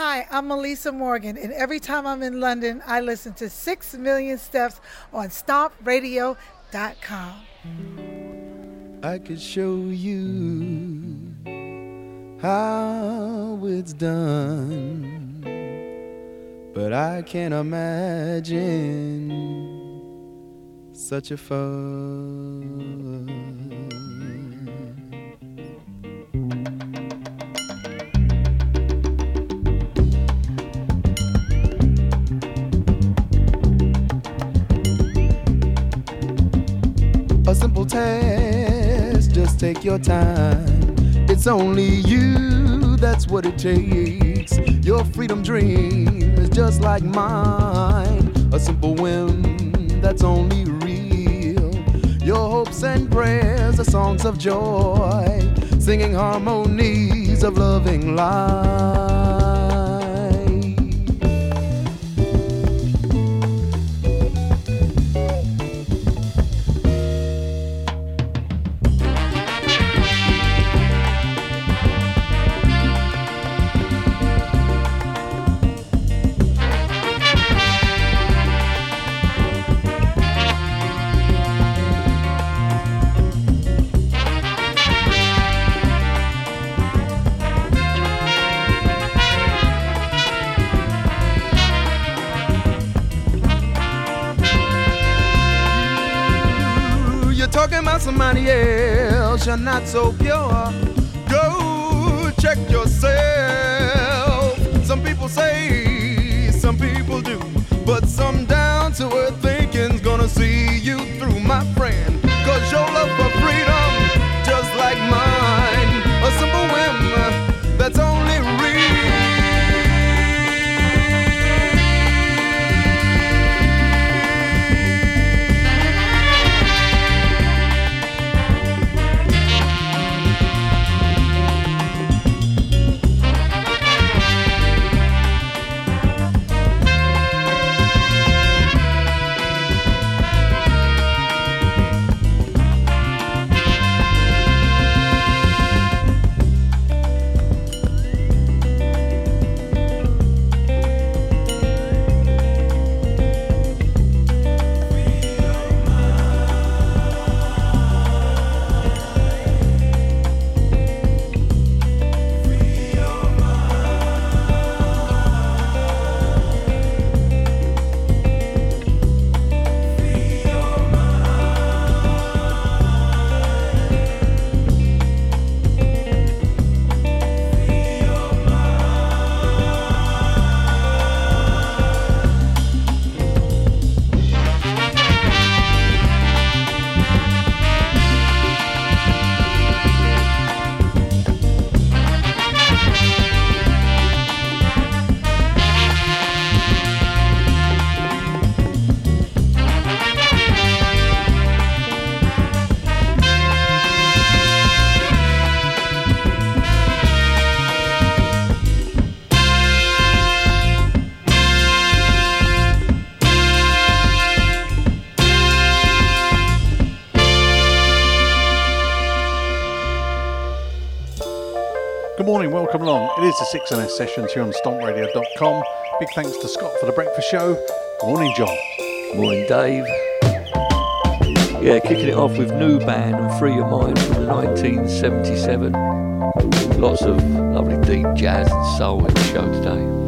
Hi, I'm Melissa Morgan, and every time I'm in London, I listen to 6 Million Steps on StompRadio.com. I could show you how it's done, but I can't imagine such a fun. Take your time. It's only you, that's what it takes. Your freedom dream is just like mine. A simple whim that's only real. Your hopes and prayers are songs of joy, singing harmonies of loving life. Somebody else, you're not so pure. Go check yourself. Some people say, some people do, but some down to earth thinking's gonna see you through, my friend. Cause your love welcome along. It is the 6MS sessions here on stompradio.com. Big thanks to Scott for the breakfast show. Morning, John. Morning, Dave. Yeah, kicking it off with Newban and Free Your Mind from 1977. Lots of lovely deep jazz and soul in the show today.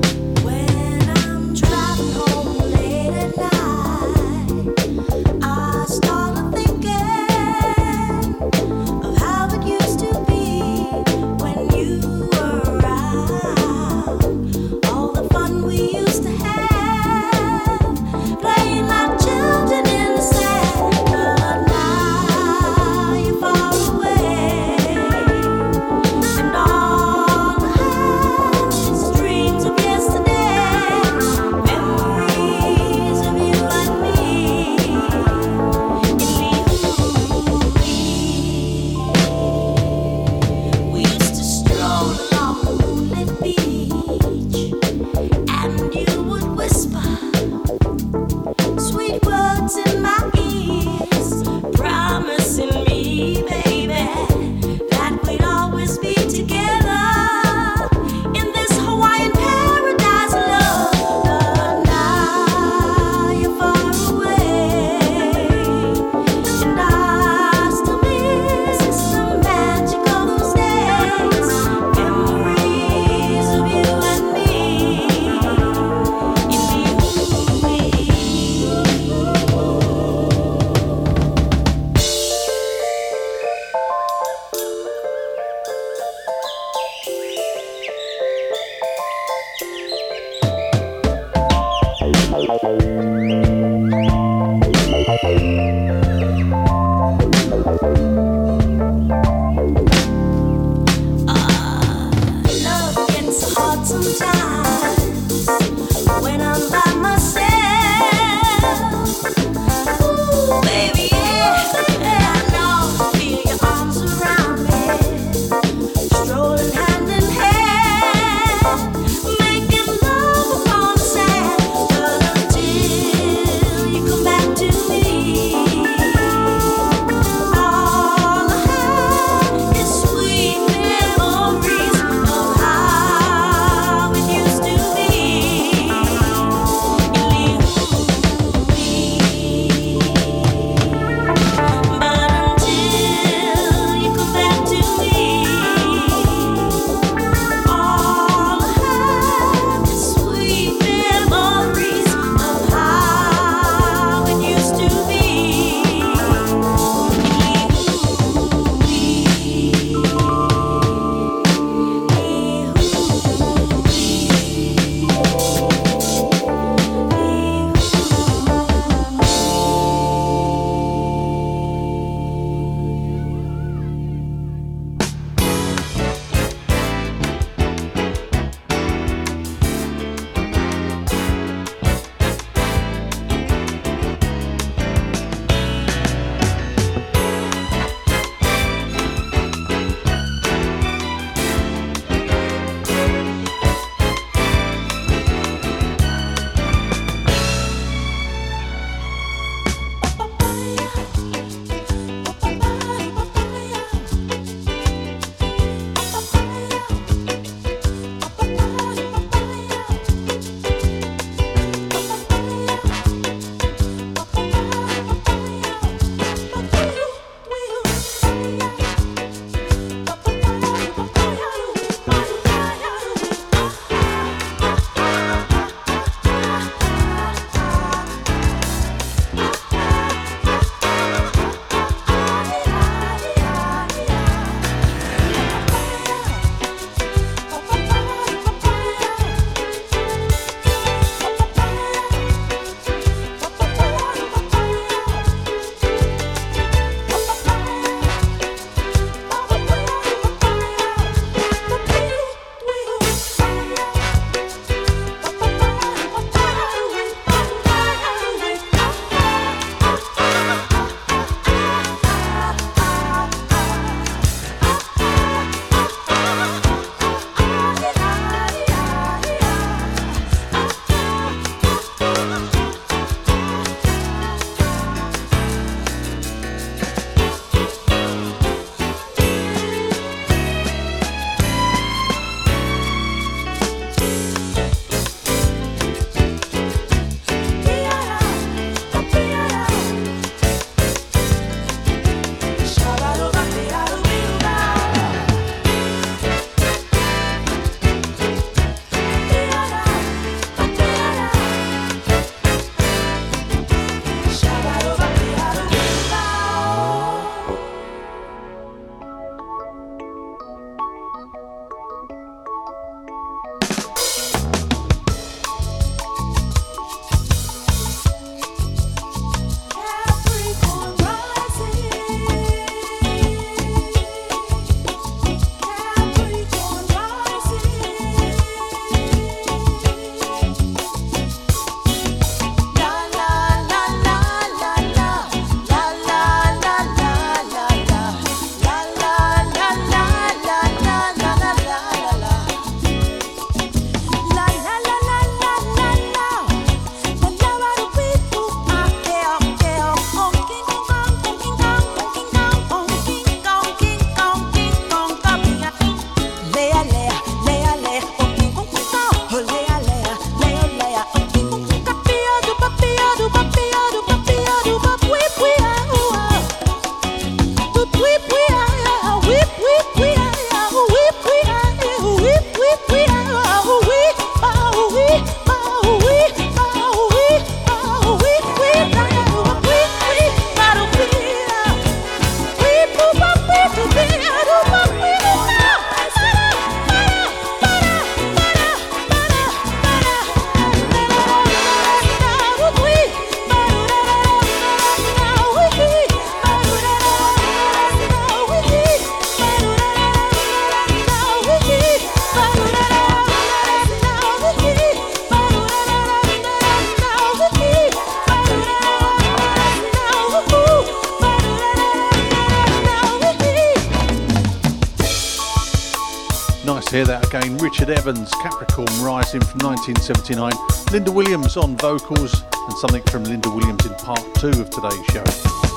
Again. Richard Evans, Capricorn Rising from 1979. Linda Williams on vocals, and something from Linda Williams in part two of today's show.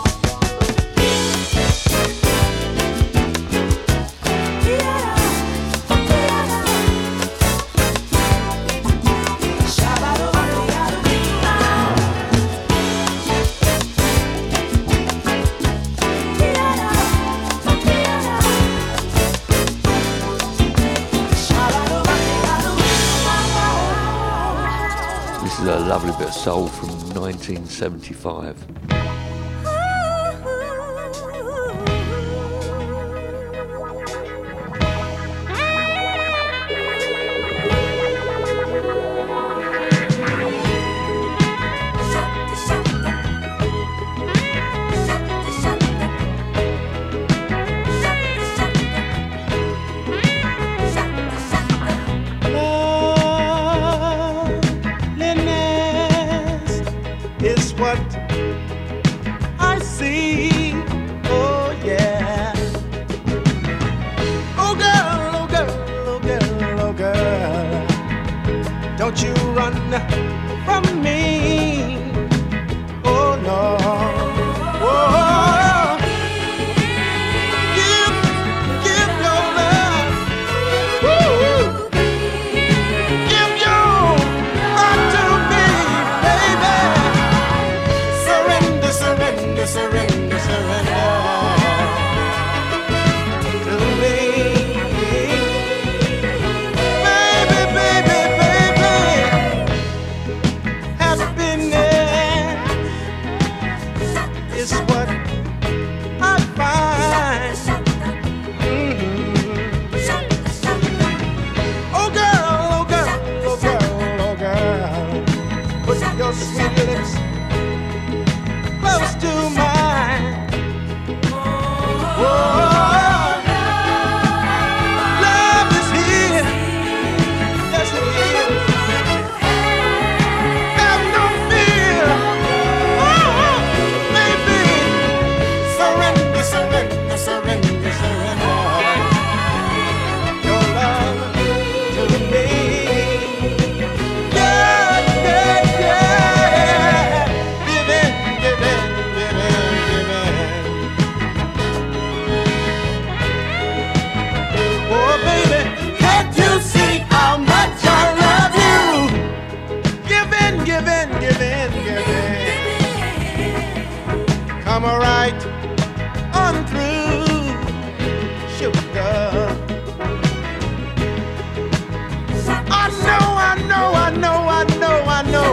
soul from 1975. right on through, sugar. I know, I know, I know, I know, I know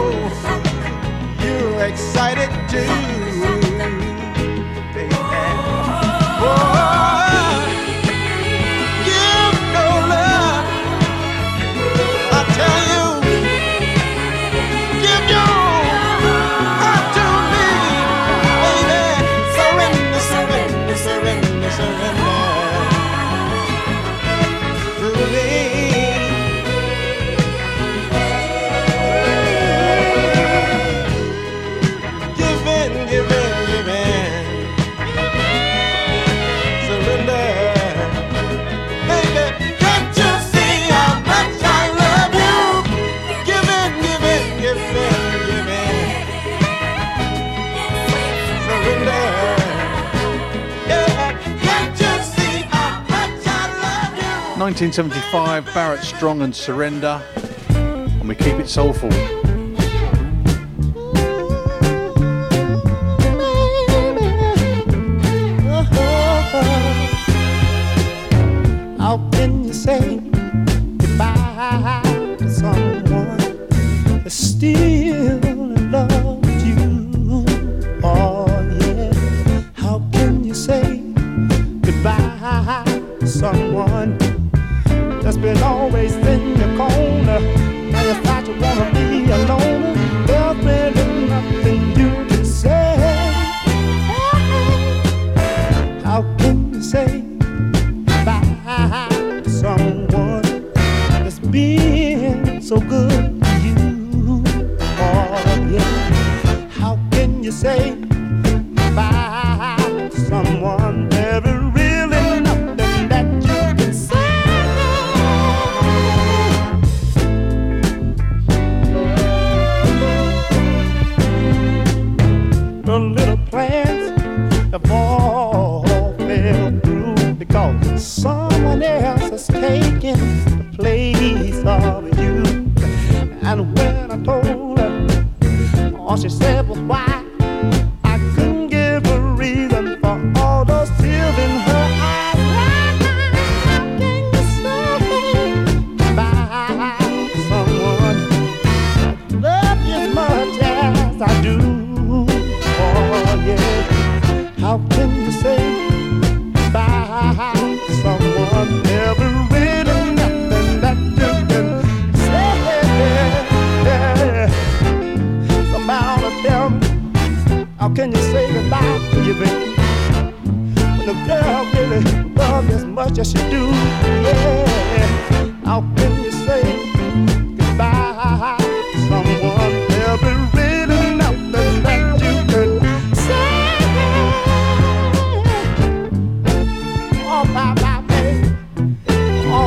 you're excited too. 1975, Barrett Strong and Surrender. And we keep it soulful.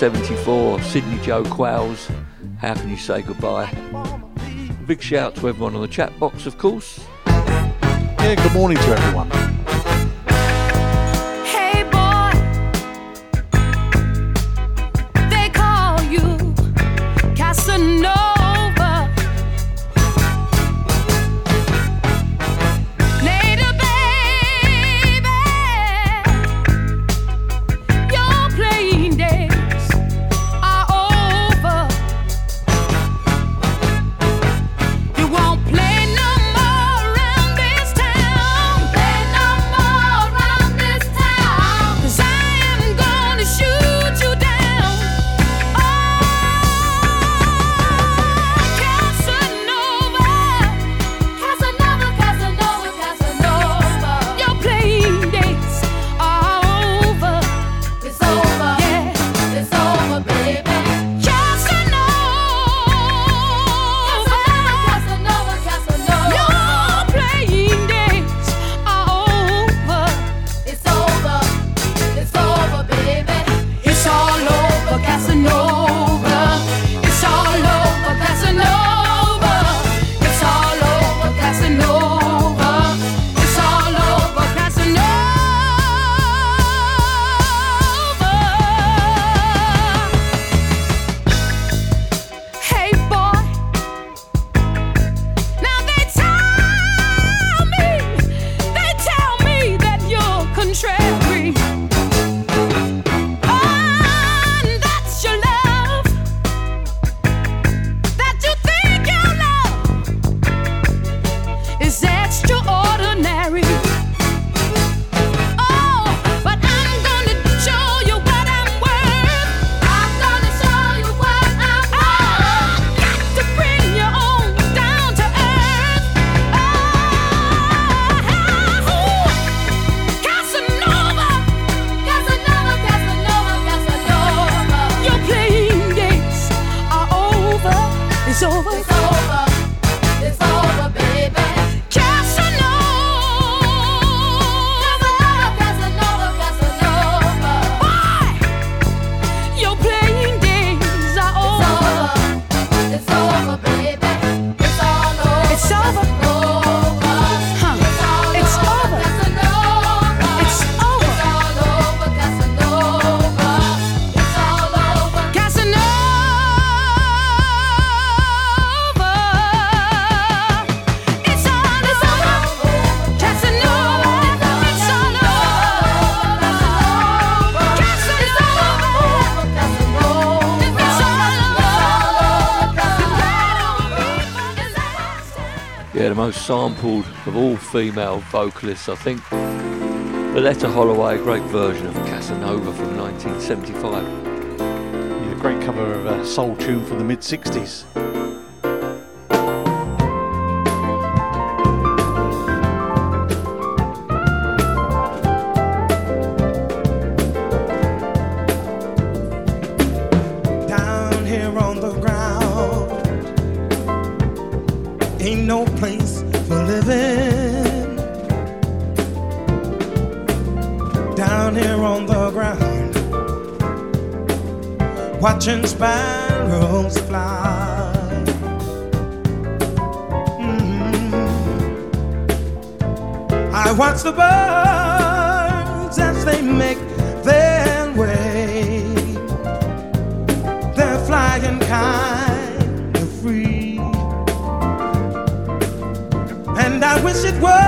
1974, Sidney Joe Qualls, How Can You Say Goodbye? Big shout to everyone on the chat box, of course. Yeah, good morning to everyone. Sampled of all female vocalists, I think. Loleatta Holloway, a great version of Casanova from 1975. Yeah, a great cover of a soul tune from the mid 60s. Watching sparrows fly. Mm-hmm. I watch the birds as they make their way. They're flying kind of free, and I wish it were.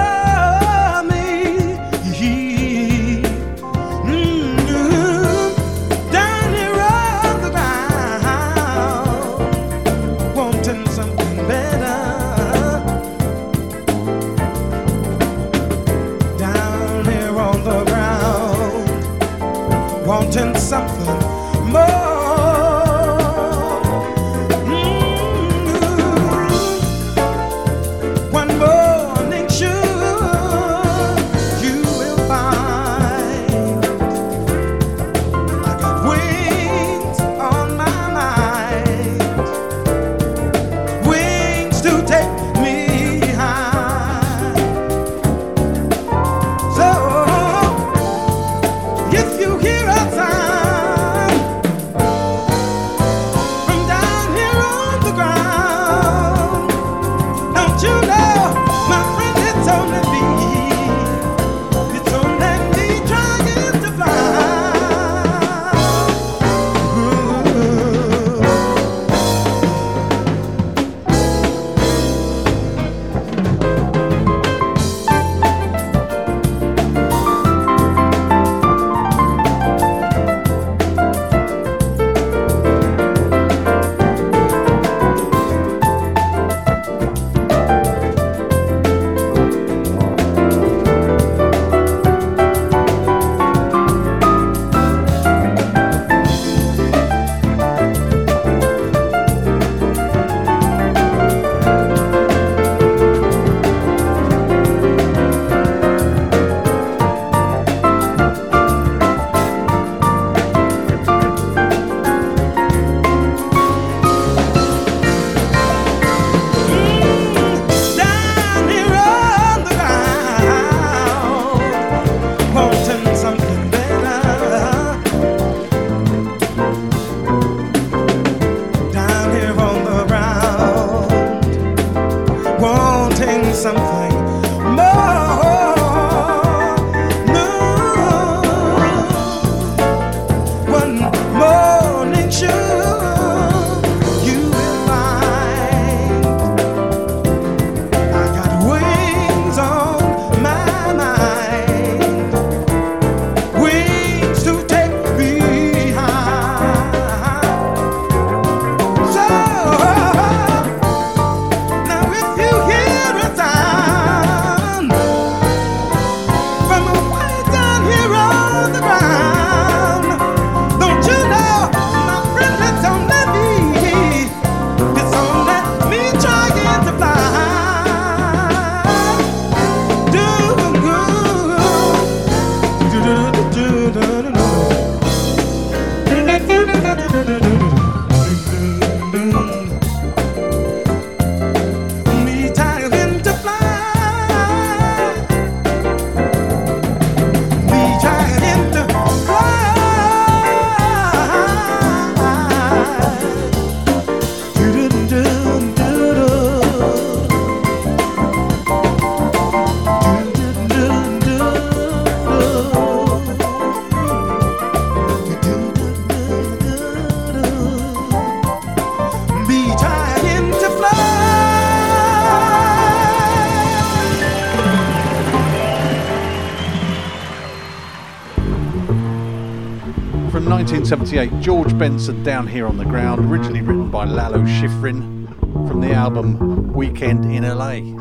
George Benson Down Here on the Ground, originally written by Lalo Schifrin from the album Weekend in LA.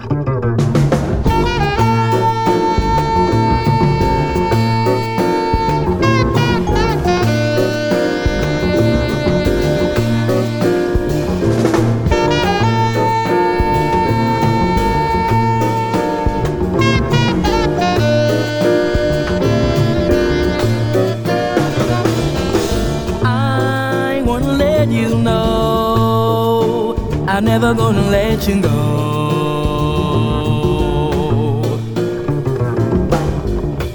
Never gonna let you go.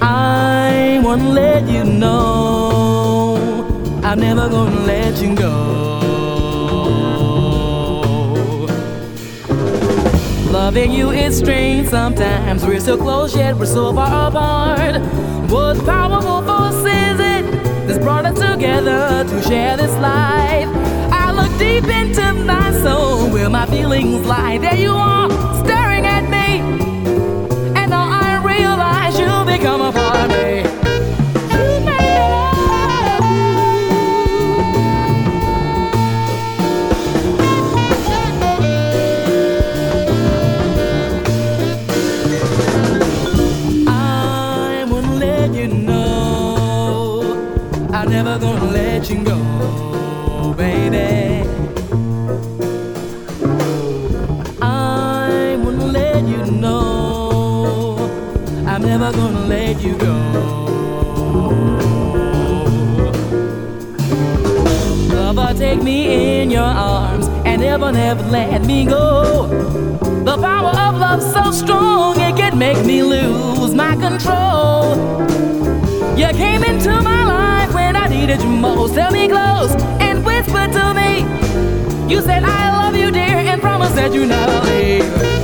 I wanna let you know I'm never gonna let you go. Loving you is strange sometimes. We're so close yet we're so far apart. What powerful force is it that's brought us together to share this life? I deep into my soul where my feelings lie. There you are, staring at me, and now I realize you become a part of me. I wouldn't let you know. I'm never gonna let you go, Never gonna let you go. Lover, take me in your arms and never, never let me go. The power of love so strong it can make me lose my control. You came into my life when I needed you most. Tell me close and whisper to me. You said I love you, dear, and promise that you never leave.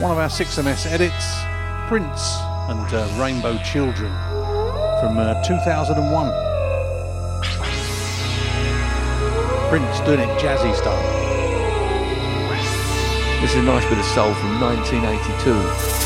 One of our 6MS edits, Prince and uh, Rainbow Children from uh, 2001. Prince doing it jazzy style. This is a nice bit of soul from 1982.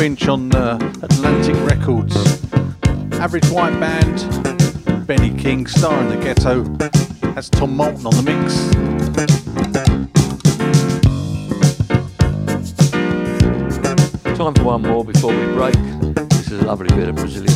On uh, Atlantic Records. Average White Band, Benny King, Star in the Ghetto. That's Tom Moulton on the mix. Time for one more before we break. This is a lovely bit of Brazilian.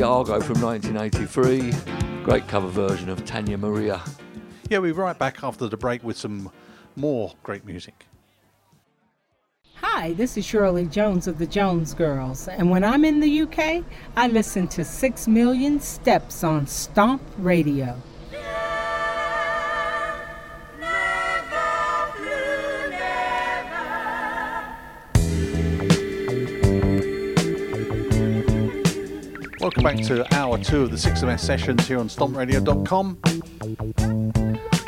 Diago from 1983. Great cover version of Tania Maria. Yeah, we'll be right back after the break with some more great music. Hi, this is Shirley Jones of the Jones Girls, and when I'm in the UK, I listen to 6 Million Steps on Stomp Radio. Welcome back to hour two of the 6MS sessions here on stompradio.com.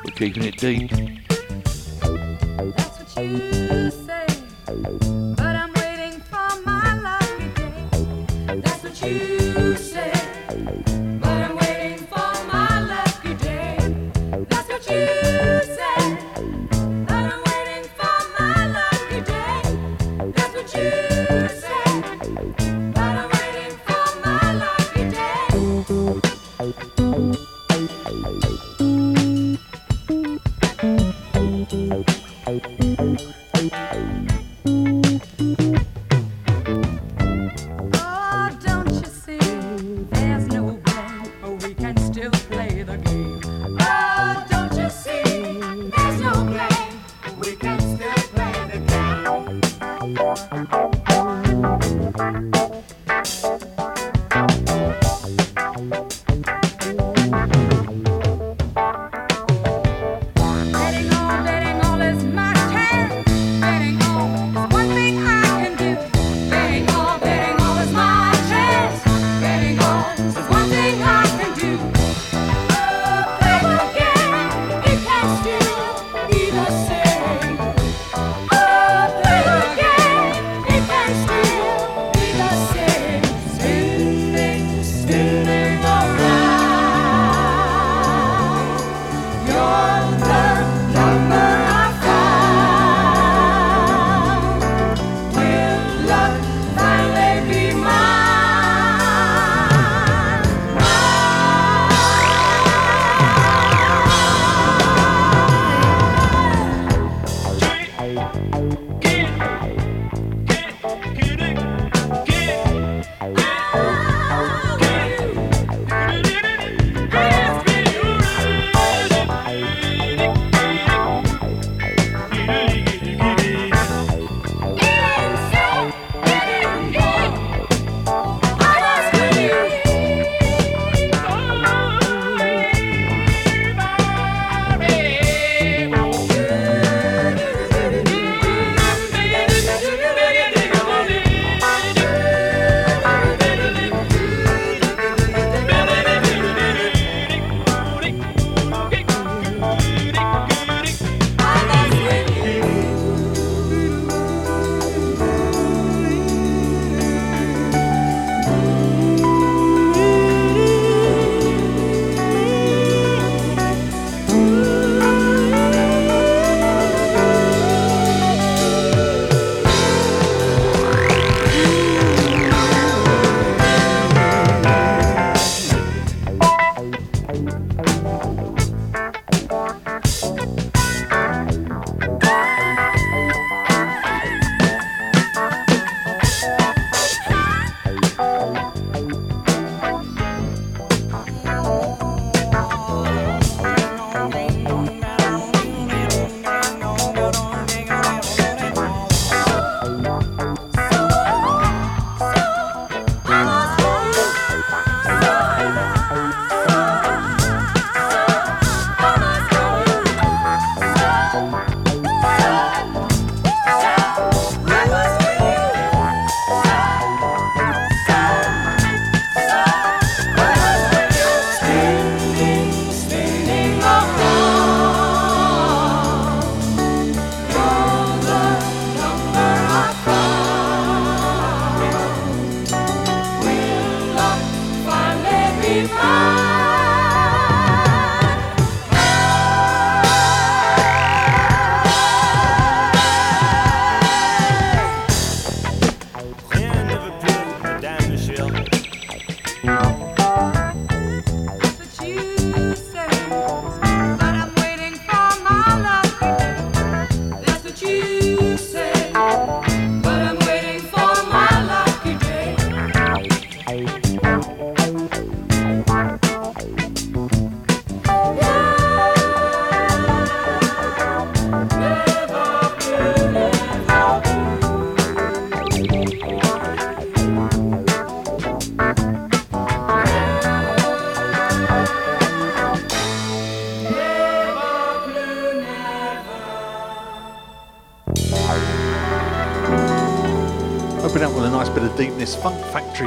We're keeping it deep.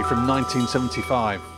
From 1975.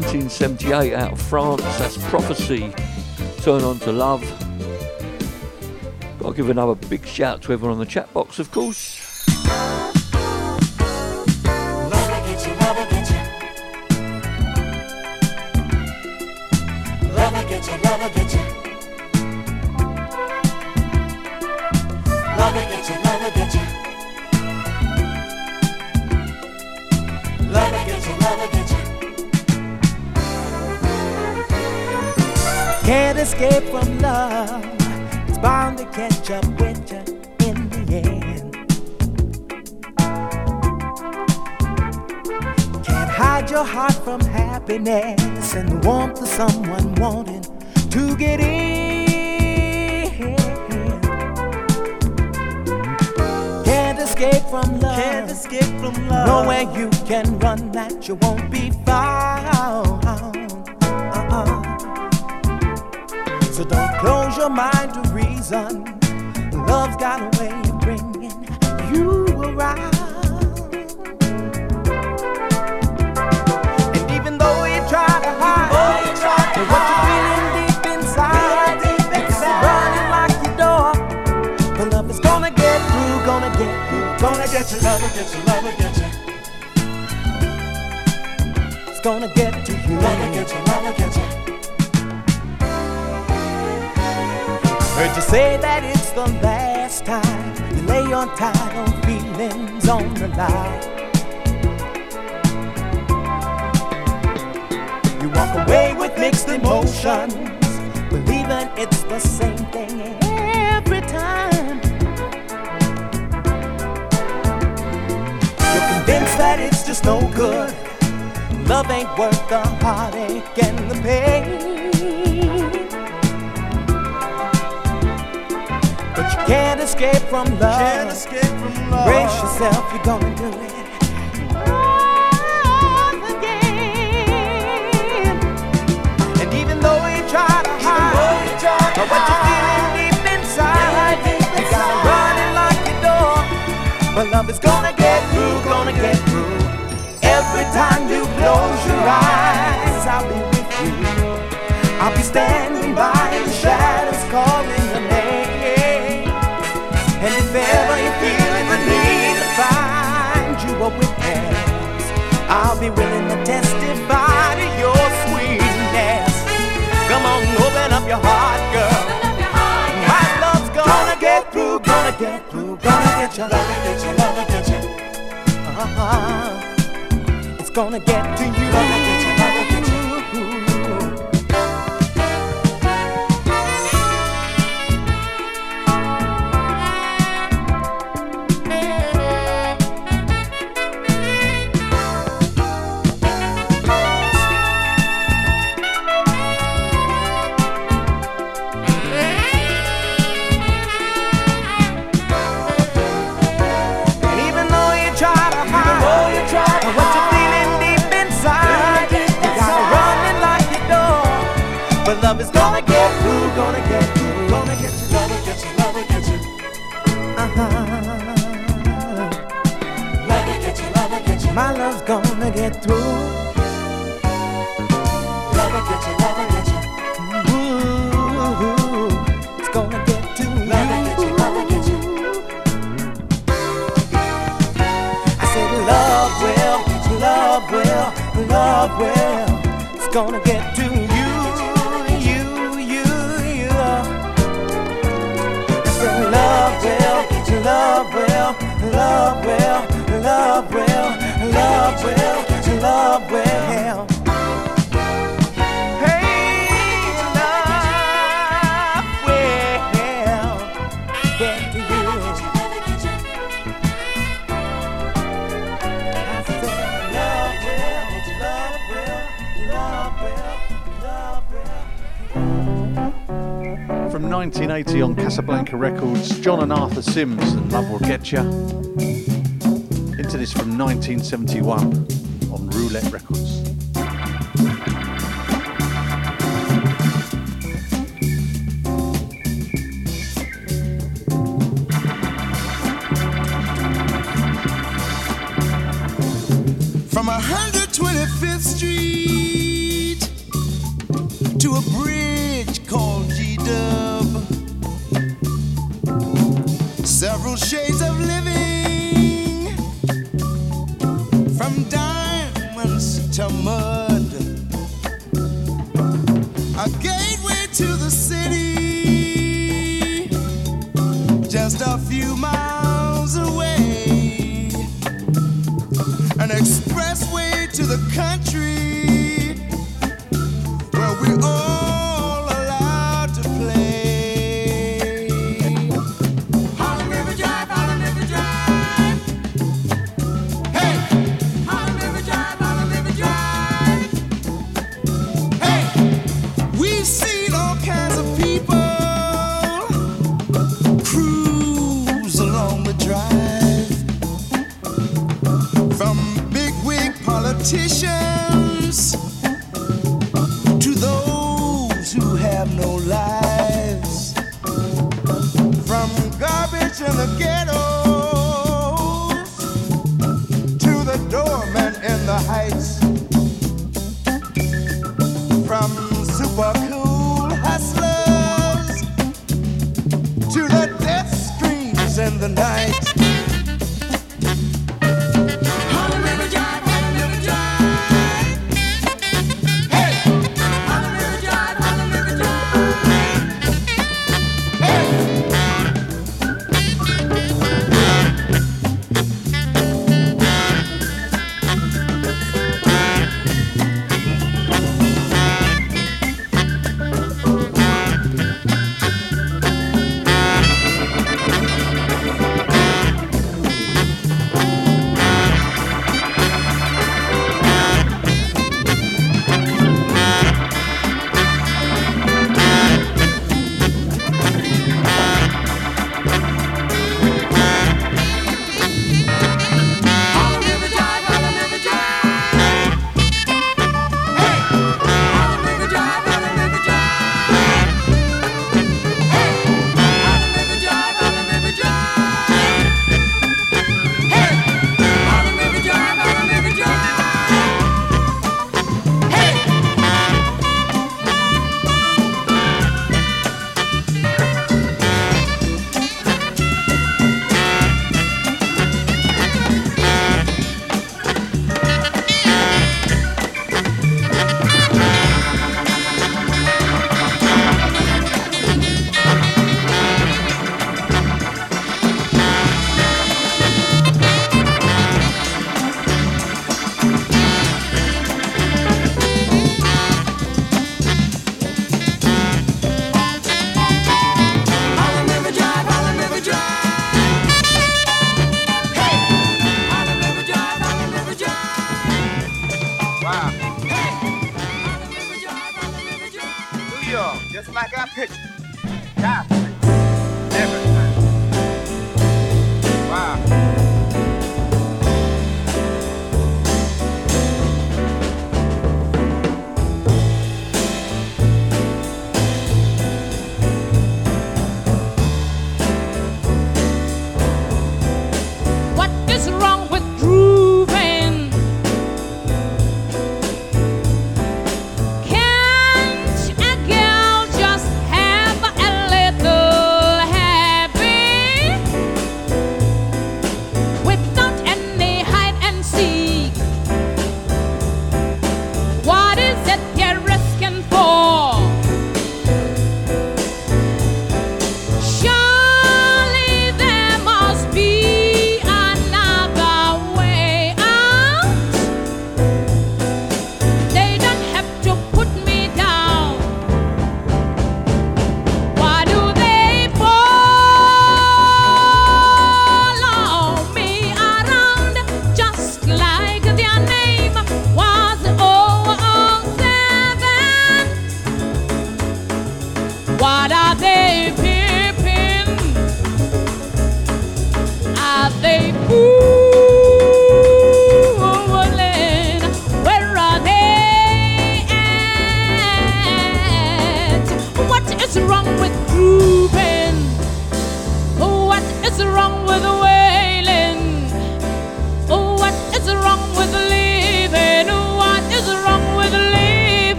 1978 out of France. That's Prophecy. Turn on to love. Got to give another big shout to everyone on the chat box, of course. escape from love. Can't escape from love. Brace yourself, you're gonna do it. Once again. And even though try to hide, what you're feeling deep inside, you gotta run and lock door. But love is gonna get through, gonna get through. Every time you close your eyes, I'll be with you. I'll be standing. your repairs. I'll be willing to testify to your sweetness. Come on, open up your heart, girl. My love's gonna get through, gonna get through, gonna get your love, get your love, get your. Uh-huh. It's gonna get to you. Records, John and Arthur Sims, and Love Will Get Ya. Into this from 1971. To the country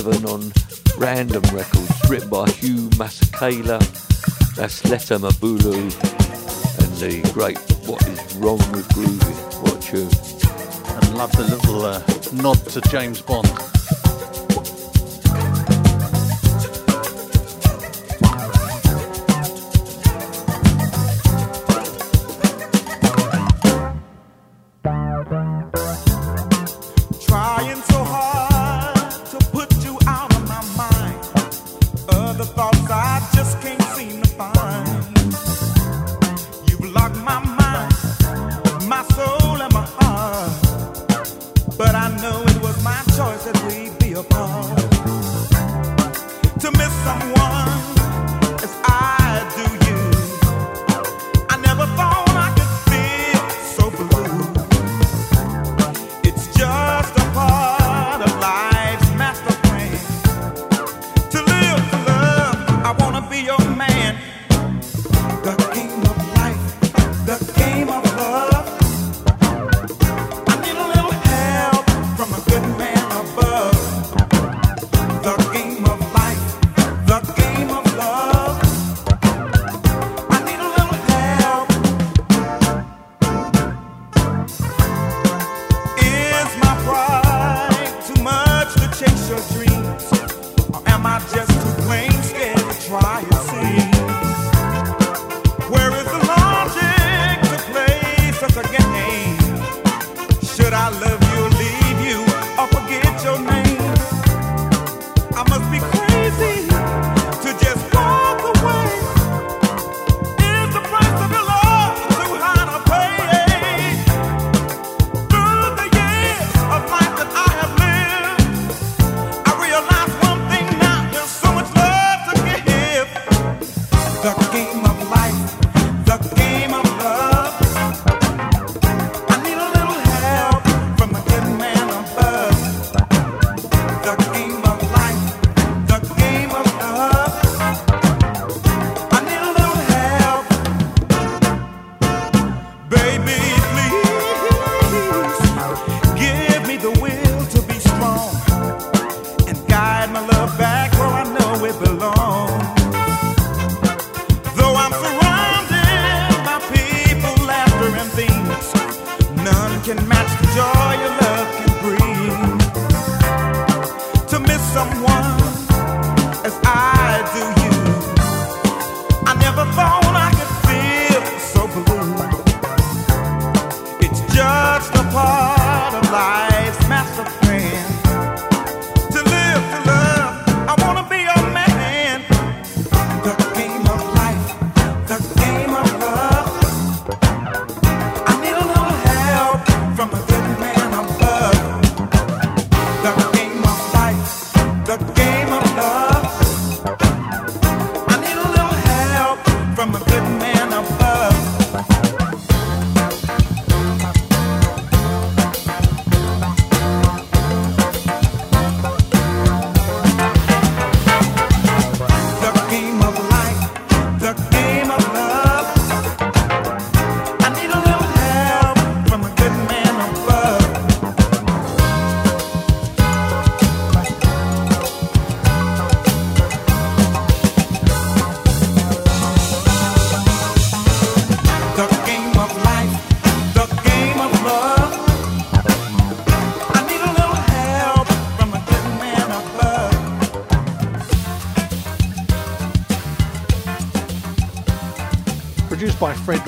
7 on Random Records, written by Hugh Masekela, that's Letta Mbulu, and the great What Is Wrong With Groovy, what tune. And love the little uh, nod to James Bond.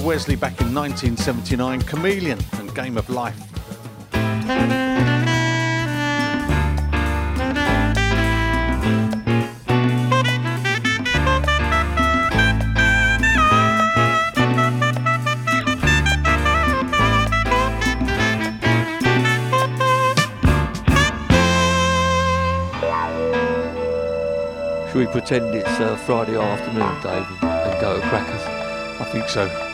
Wesley back in 1979, Chameleon and Game of Life. Should we pretend it's uh, Friday afternoon, David, and go to Crackers? I think so.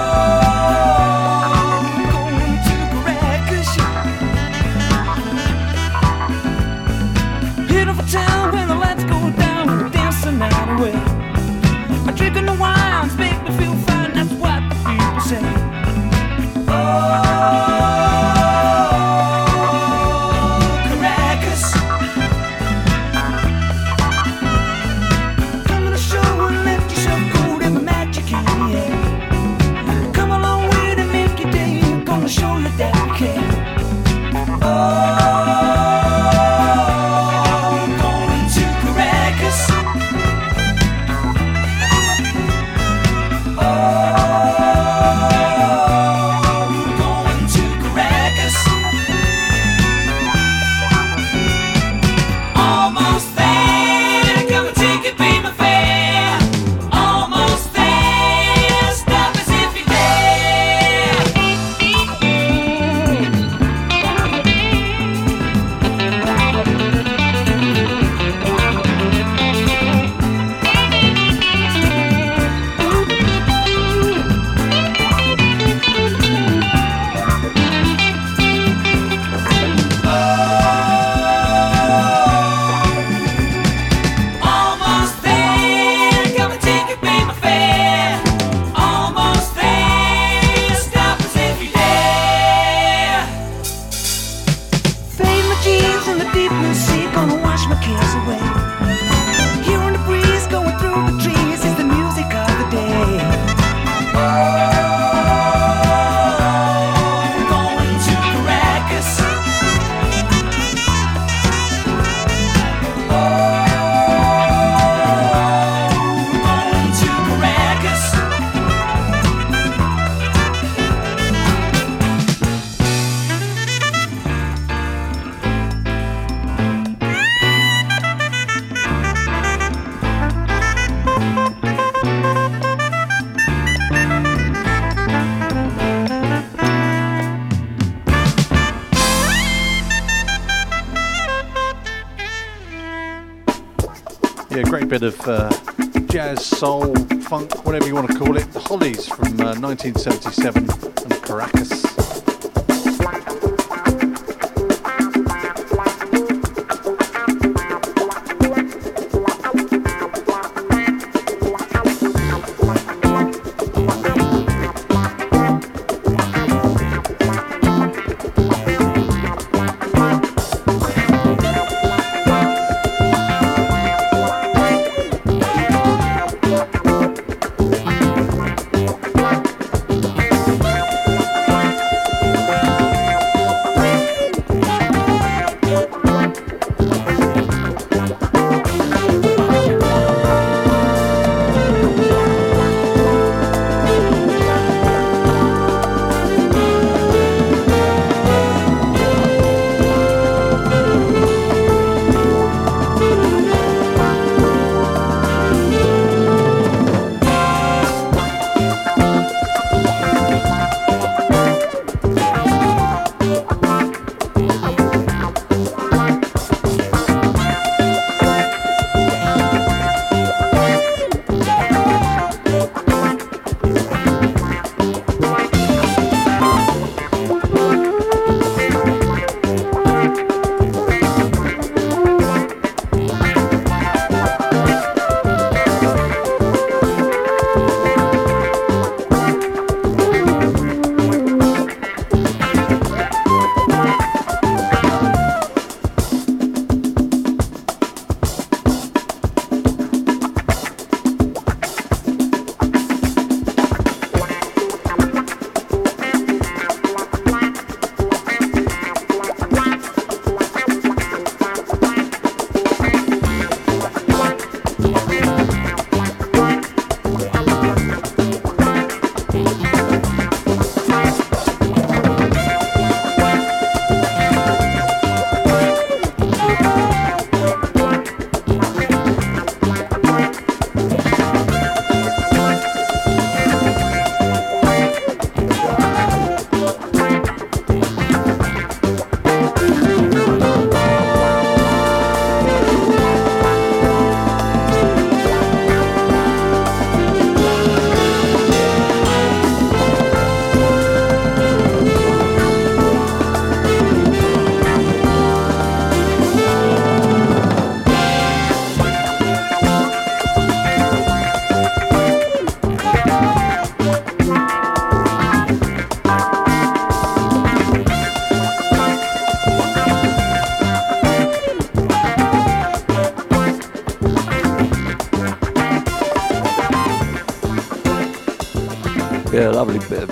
bit of uh, jazz, soul, funk, whatever you want to call it. The Hollies from uh, 1977 and Caracas.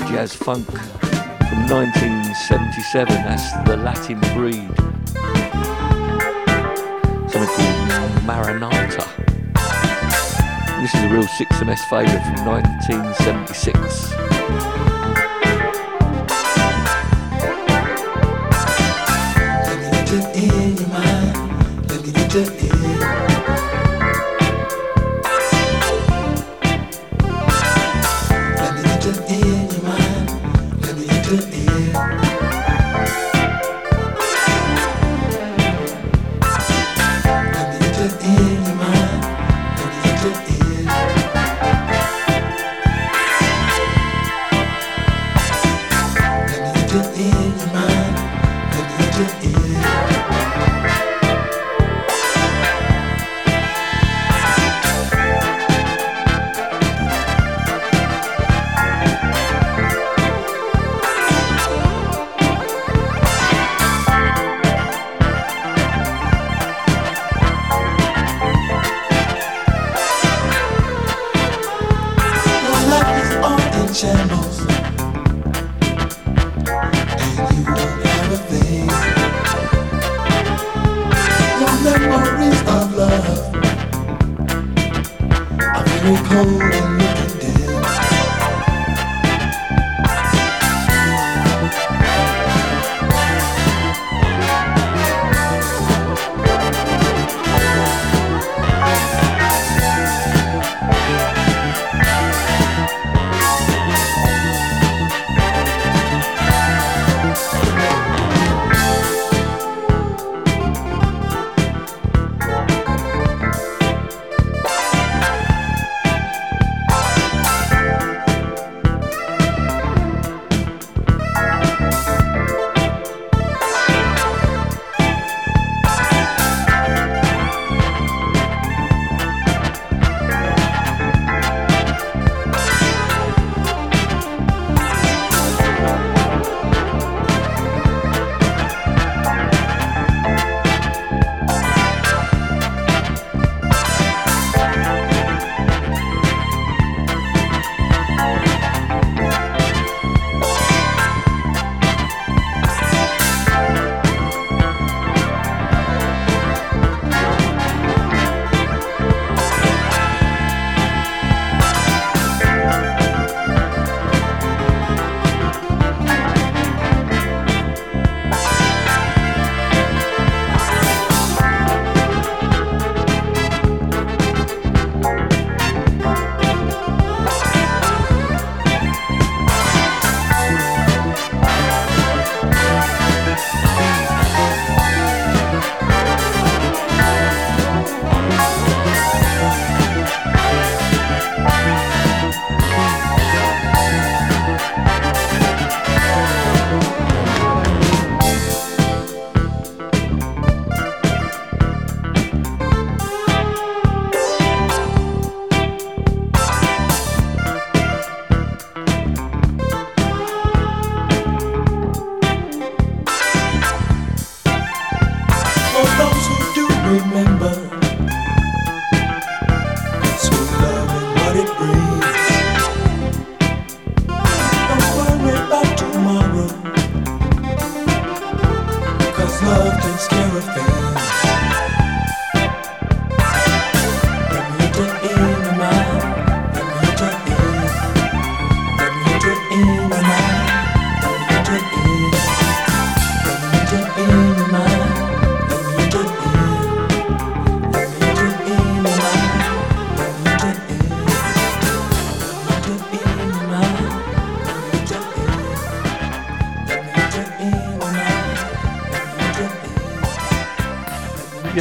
jazz funk from 1977. That's the Latin breed. Something called Maranata. This is a real 6MS favourite from 1976. to end.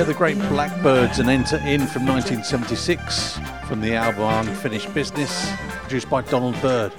the great Blackbyrds and Enter In from 1976 from the album Unfinished Business, produced by Donald Byrd.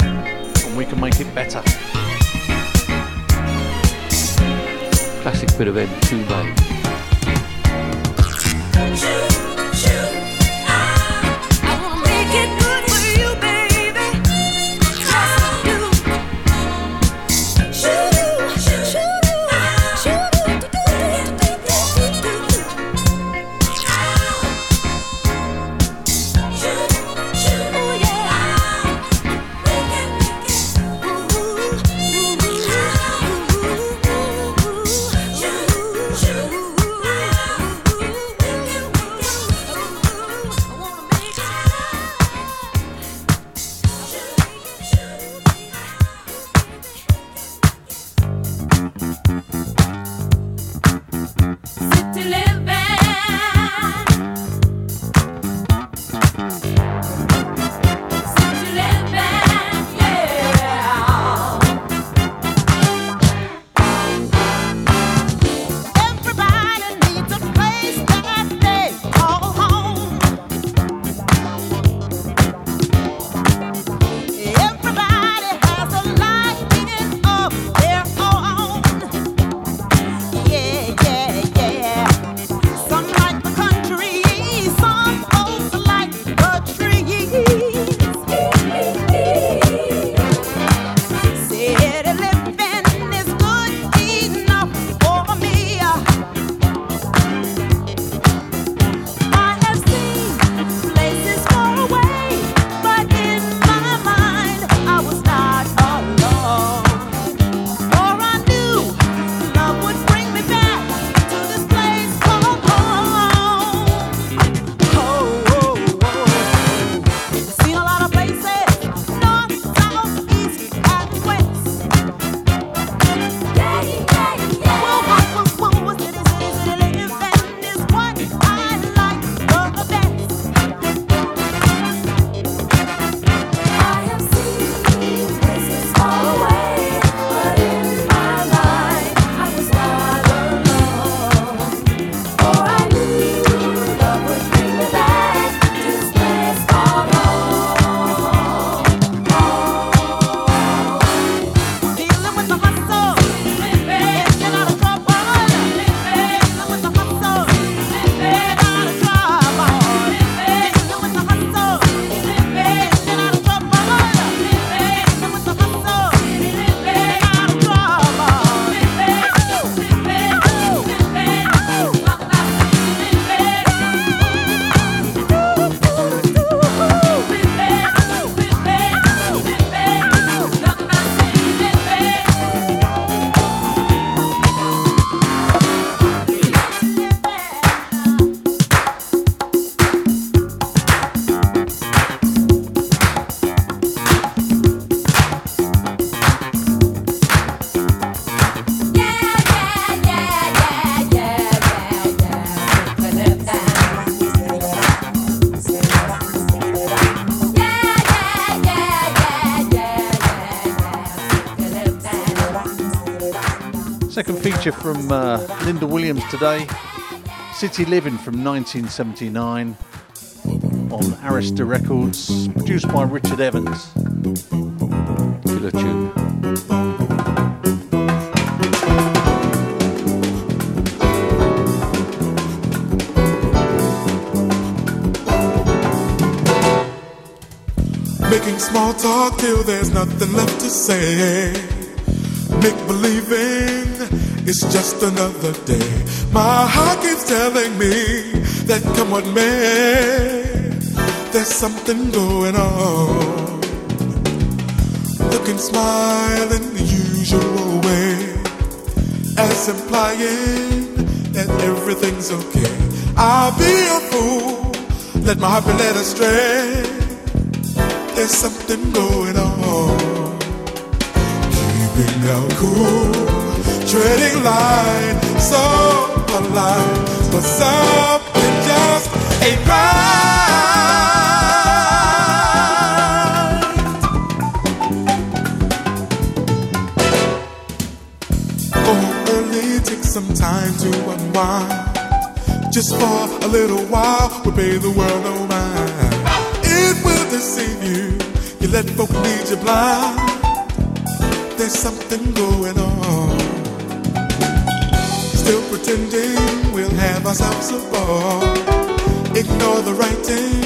and we can make it better. Classic bit of M2 mate. Feature from uh, Linda Williams today. City Living from 1979 on Arista Records, produced by Richard Evans. Killer tune. Making small talk till there's nothing left to say. Make believing it's just another day. My heart keeps telling me that come what may, there's something going on. Looking smile in the usual way, as implying that everything's okay. I'll be a fool, let my heart be led astray. There's something going on. Out cool, treading line, so alive, but something just ain't right. Oh, early take some time to unwind. Just for a little while, we'll pay the world no mind. It will deceive you. You let folk lead you blind. There's something going on. Still pretending we'll have ourselves a ball. Ignore the writing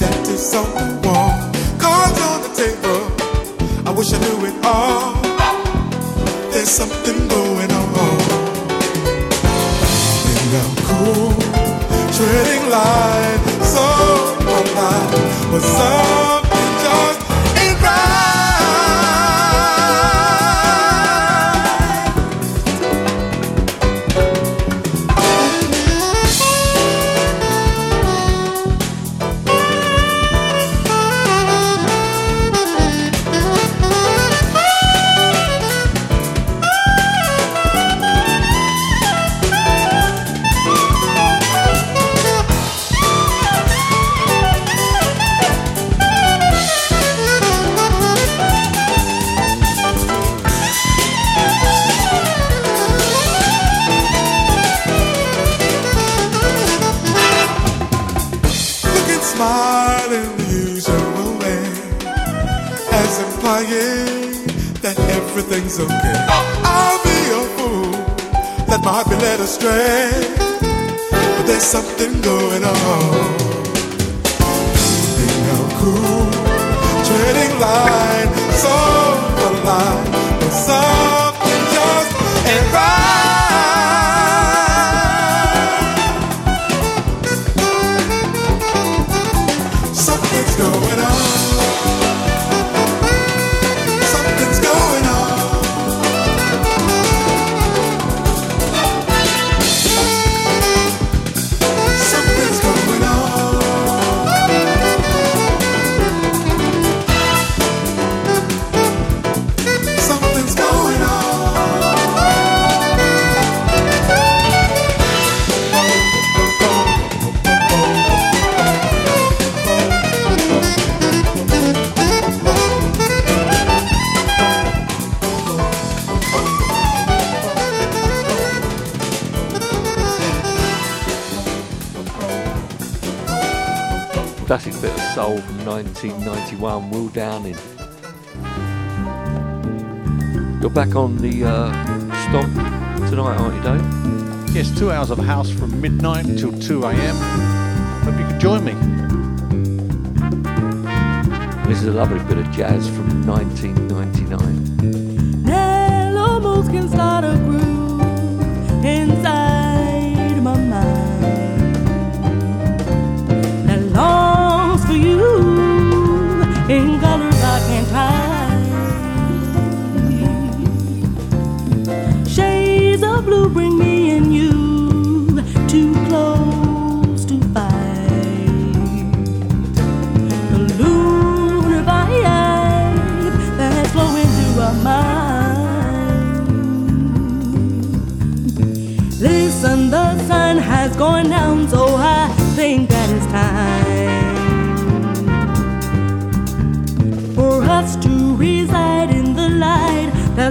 that is on the wall. Cards on the table. I wish I knew it all. There's something going on. Being out cool, treading line, so alive, but something 1991, Will Downing. You're back on the uh, stomp tonight, aren't you, Dave? Yes, two hours of house from midnight till 2 a.m. Hope you can join me. This is a lovely bit of jazz from 1999. Hello, moves can start a groove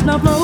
to reside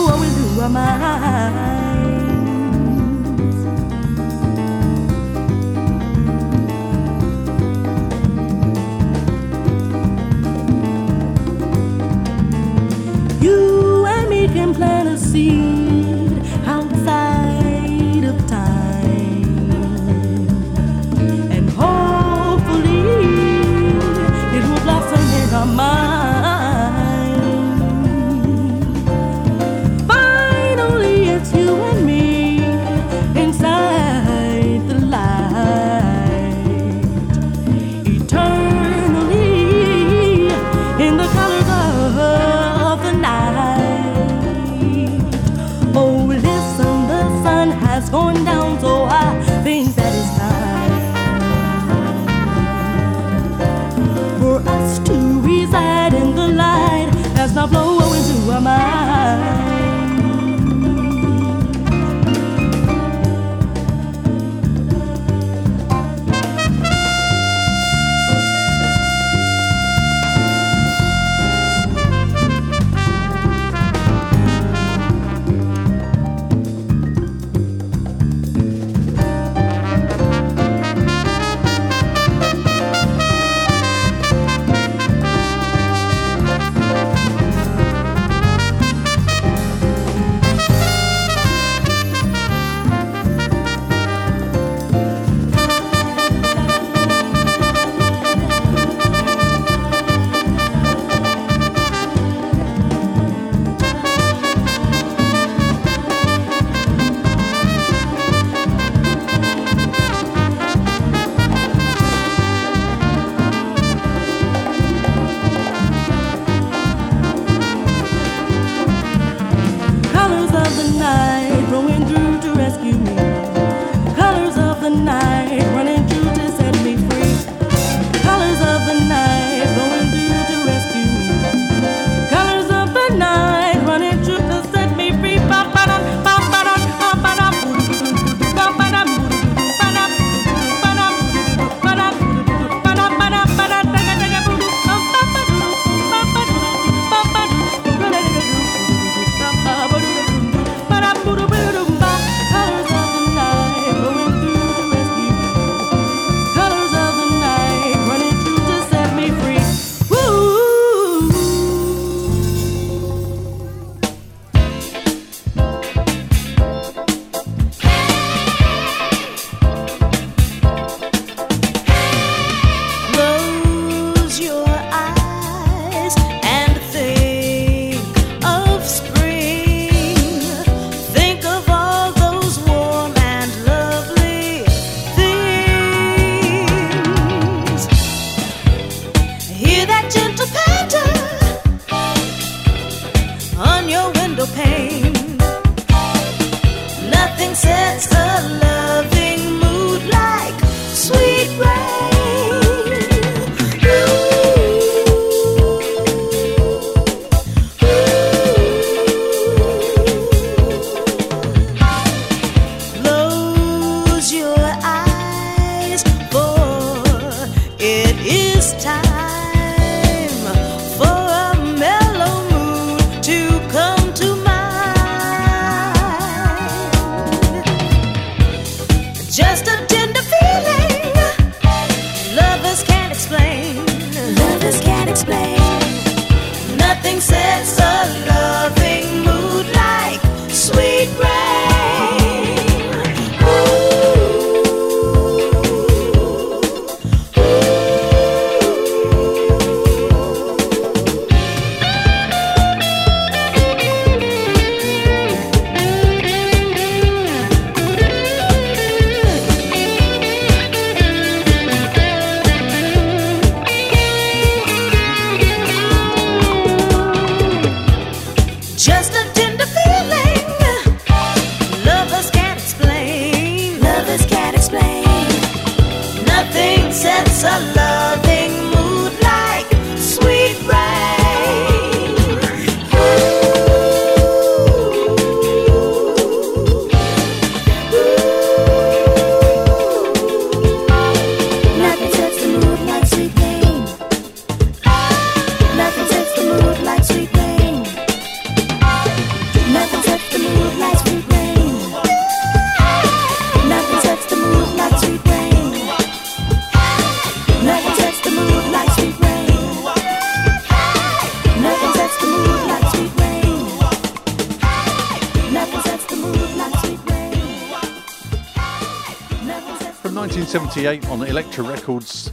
1978 on Elektra Records,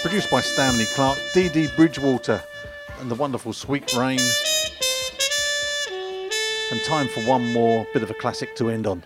produced by Stanley Clarke, D.D. Bridgewater, and the wonderful Sweet Rain. And time for one more bit of a classic to end on.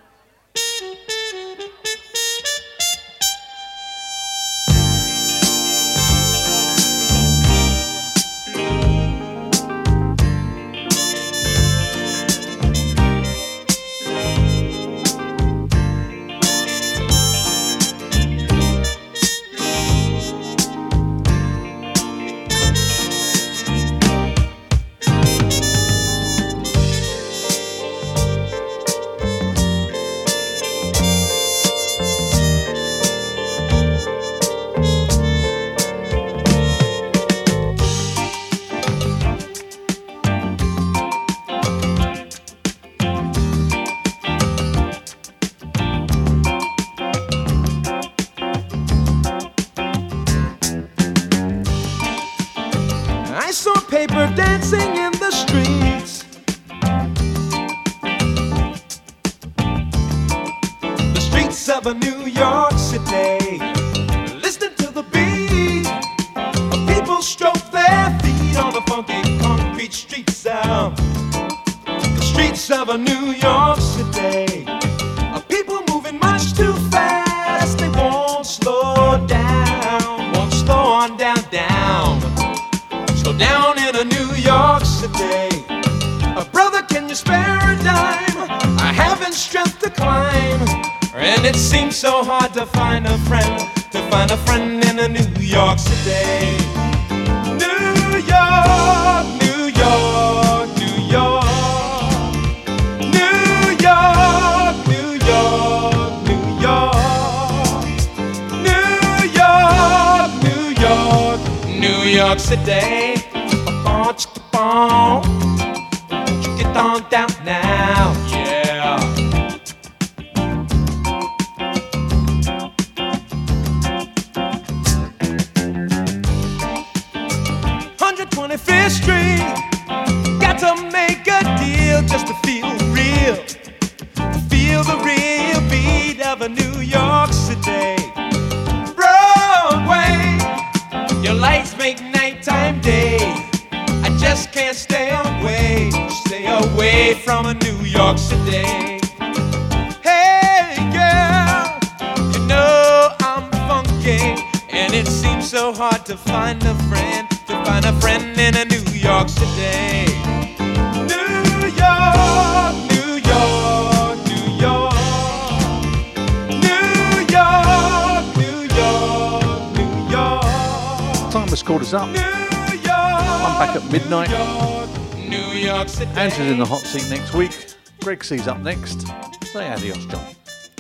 Pixies up next. Say adios, John.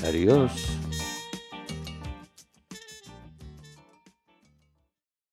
Adios.